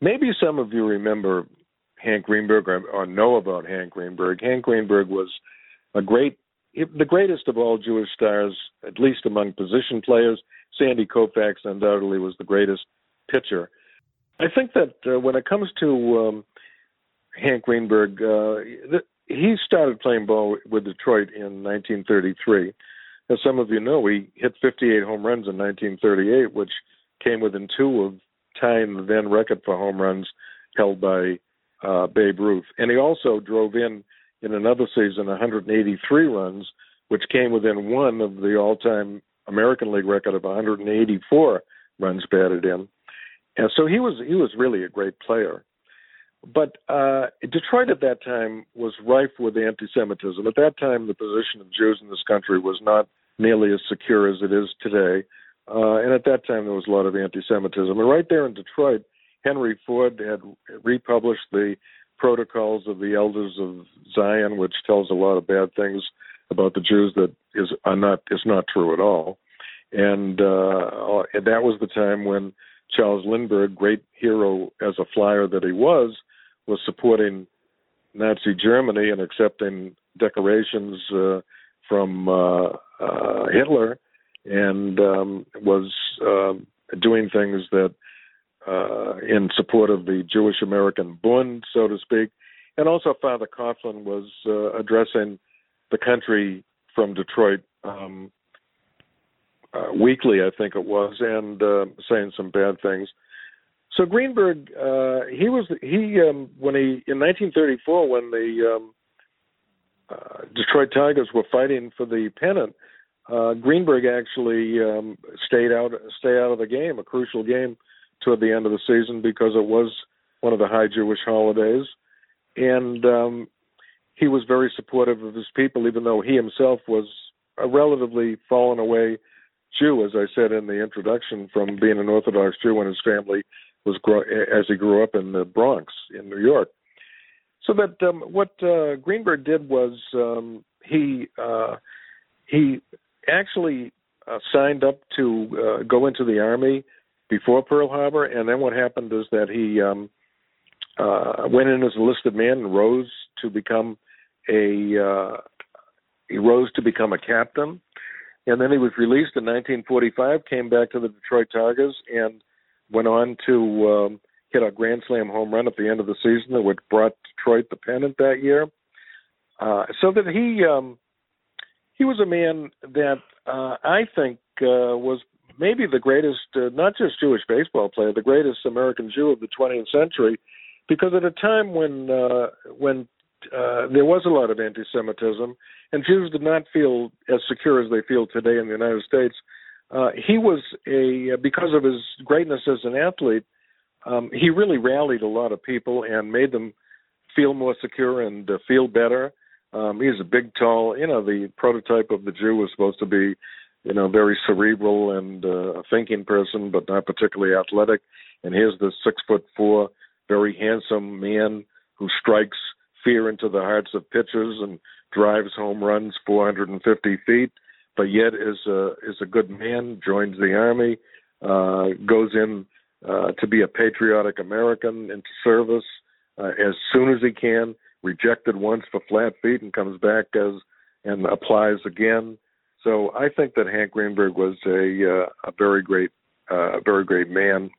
maybe some of you remember Hank Greenberg or, or know about Hank Greenberg. Hank Greenberg was a great, the greatest of all Jewish stars, at least among position players. Sandy Koufax undoubtedly was the greatest pitcher. I think that uh, when it comes to um, Hank Greenberg, uh, the, he started playing ball with Detroit in 1933. As some of you know, he hit 58 home runs in 1938, which came within two of tying the then record for home runs held by uh, Babe Ruth. And he also drove in in another season 183 runs, which came within one of the all-time American League record of 184 runs batted in. And so he was he was really a great player. But uh, Detroit at that time was rife with anti-Semitism. At that time, the position of Jews in this country was not nearly as secure as it is today. Uh, and at that time, there was a lot of anti-Semitism. And right there in Detroit, Henry Ford had republished the Protocols of the Elders of Zion, which tells a lot of bad things about the Jews that is are not is not true at all. And, uh, and that was the time when Charles Lindbergh, great hero as a flyer that he was, was supporting Nazi Germany and accepting decorations uh, from uh, uh, Hitler, and um, was um, doing things that uh, in support of the Jewish American Bund, so to speak. And also, Father Coughlin was uh, addressing the country from Detroit um, uh, weekly, I think it was, and uh, saying some bad things. So Greenberg, uh, he was he um, when he in 1934 when the um, uh, Detroit Tigers were fighting for the pennant, uh, Greenberg actually um, stayed out stay out of the game, a crucial game toward the end of the season because it was one of the high Jewish holidays, and um, he was very supportive of his people, even though he himself was a relatively fallen away Jew, as I said in the introduction, from being an Orthodox Jew when his family was grow- as he grew up in the Bronx in New York. So that um, what uh, Greenberg did was um, he uh, he actually uh, signed up to uh, go into the army before Pearl Harbor, and then what happened is that he um, uh, went in as a listed man and rose to become a uh, he rose to become a captain, and then he was released in 1945. Came back to the Detroit Tigers and went on to um, hit a grand slam home run at the end of the season that would brought Detroit the pennant that year. Uh, so that he um, he was a man that uh, I think uh, was maybe the greatest, uh, not just Jewish baseball player, the greatest American Jew of the 20th century, because at a time when uh, when uh, there was a lot of anti-Semitism, and Jews did not feel as secure as they feel today in the United States. Uh, he was a because of his greatness as an athlete, um, he really rallied a lot of people and made them feel more secure and uh, feel better. Um, he's a big, tall, you know, the prototype of the Jew was supposed to be you know, very cerebral and uh, a thinking person, but not particularly athletic. And here's this six foot four, very handsome man who strikes fear into the hearts of pitchers and drives home runs 450 feet, but yet is a is a good man. Joins the army, uh, goes in uh, to be a patriotic American into service uh, as soon as he can. Rejected once for flat feet and comes back as and applies again. So I think that Hank Greenberg was a uh, a very great uh, a very great man.